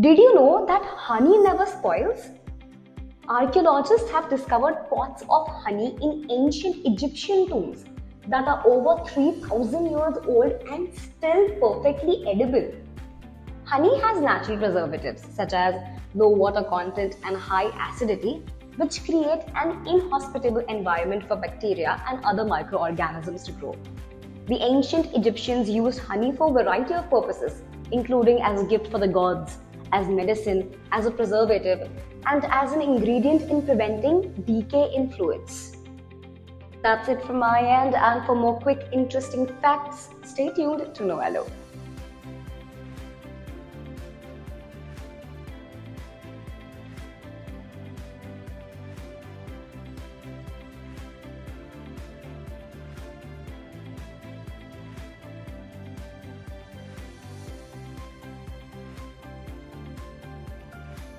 Did you know that honey never spoils? Archaeologists have discovered pots of honey in ancient Egyptian tombs that are over 3000 years old and still perfectly edible. Honey has natural preservatives such as low water content and high acidity, which create an inhospitable environment for bacteria and other microorganisms to grow. The ancient Egyptians used honey for a variety of purposes, including as a gift for the gods, as medicine, as a preservative, and as an ingredient in preventing decay in fluids. That's it from my end, and for more quick, interesting facts, stay tuned to Noello.